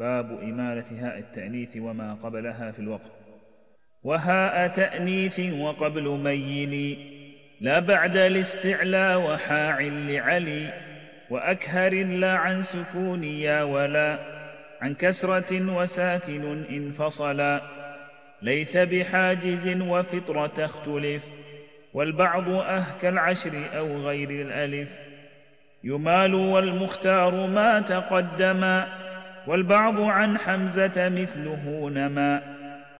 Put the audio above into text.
باب إمالة هاء التأنيث وما قبلها في الوقت. وهاء تأنيث وقبل ميل لا بعد الاستعلاء وحاع لعلي وأكهر لا عن سكون يا ولا عن كسرة وساكن انفصلا. ليس بحاجز وفطرة اختلف والبعض أه كالعشر أو غير الألف. يمال والمختار ما تقدما والبعض عن حمزة مثله نما.